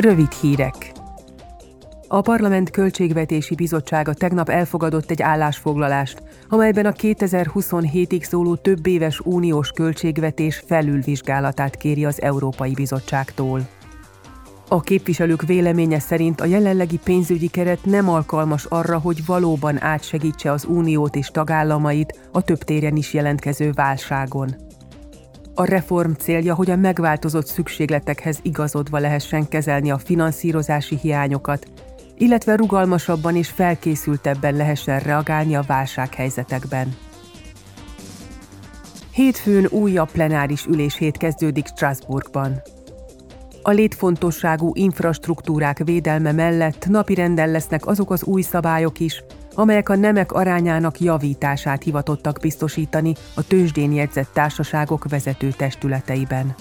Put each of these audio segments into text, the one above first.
Rövid hírek. A Parlament Költségvetési Bizottsága tegnap elfogadott egy állásfoglalást, amelyben a 2027-ig szóló több éves uniós költségvetés felülvizsgálatát kéri az Európai Bizottságtól. A képviselők véleménye szerint a jelenlegi pénzügyi keret nem alkalmas arra, hogy valóban átsegítse az uniót és tagállamait a több téren is jelentkező válságon. A reform célja, hogy a megváltozott szükségletekhez igazodva lehessen kezelni a finanszírozási hiányokat, illetve rugalmasabban és felkészültebben lehessen reagálni a válsághelyzetekben. Hétfőn újabb plenáris ülés kezdődik Strasbourgban. A létfontosságú infrastruktúrák védelme mellett napirenden lesznek azok az új szabályok is, amelyek a nemek arányának javítását hivatottak biztosítani a tőzsdén jegyzett társaságok vezető testületeiben.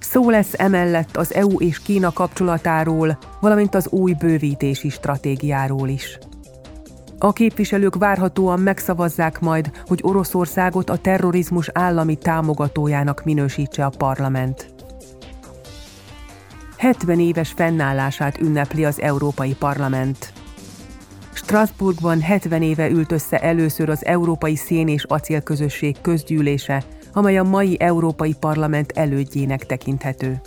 Szó lesz emellett az EU és Kína kapcsolatáról, valamint az új bővítési stratégiáról is. A képviselők várhatóan megszavazzák majd, hogy Oroszországot a terrorizmus állami támogatójának minősítse a parlament. 70 éves fennállását ünnepli az Európai Parlament. Strasbourgban 70 éve ült össze először az Európai Szén és Acélközösség közgyűlése, amely a mai Európai Parlament elődjének tekinthető.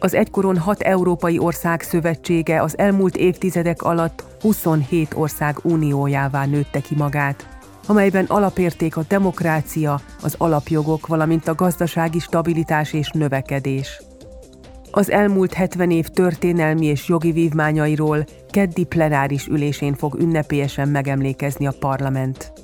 Az egykoron hat európai ország szövetsége az elmúlt évtizedek alatt 27 ország uniójává nőtte ki magát, amelyben alapérték a demokrácia, az alapjogok, valamint a gazdasági stabilitás és növekedés. Az elmúlt 70 év történelmi és jogi vívmányairól keddi plenáris ülésén fog ünnepélyesen megemlékezni a parlament.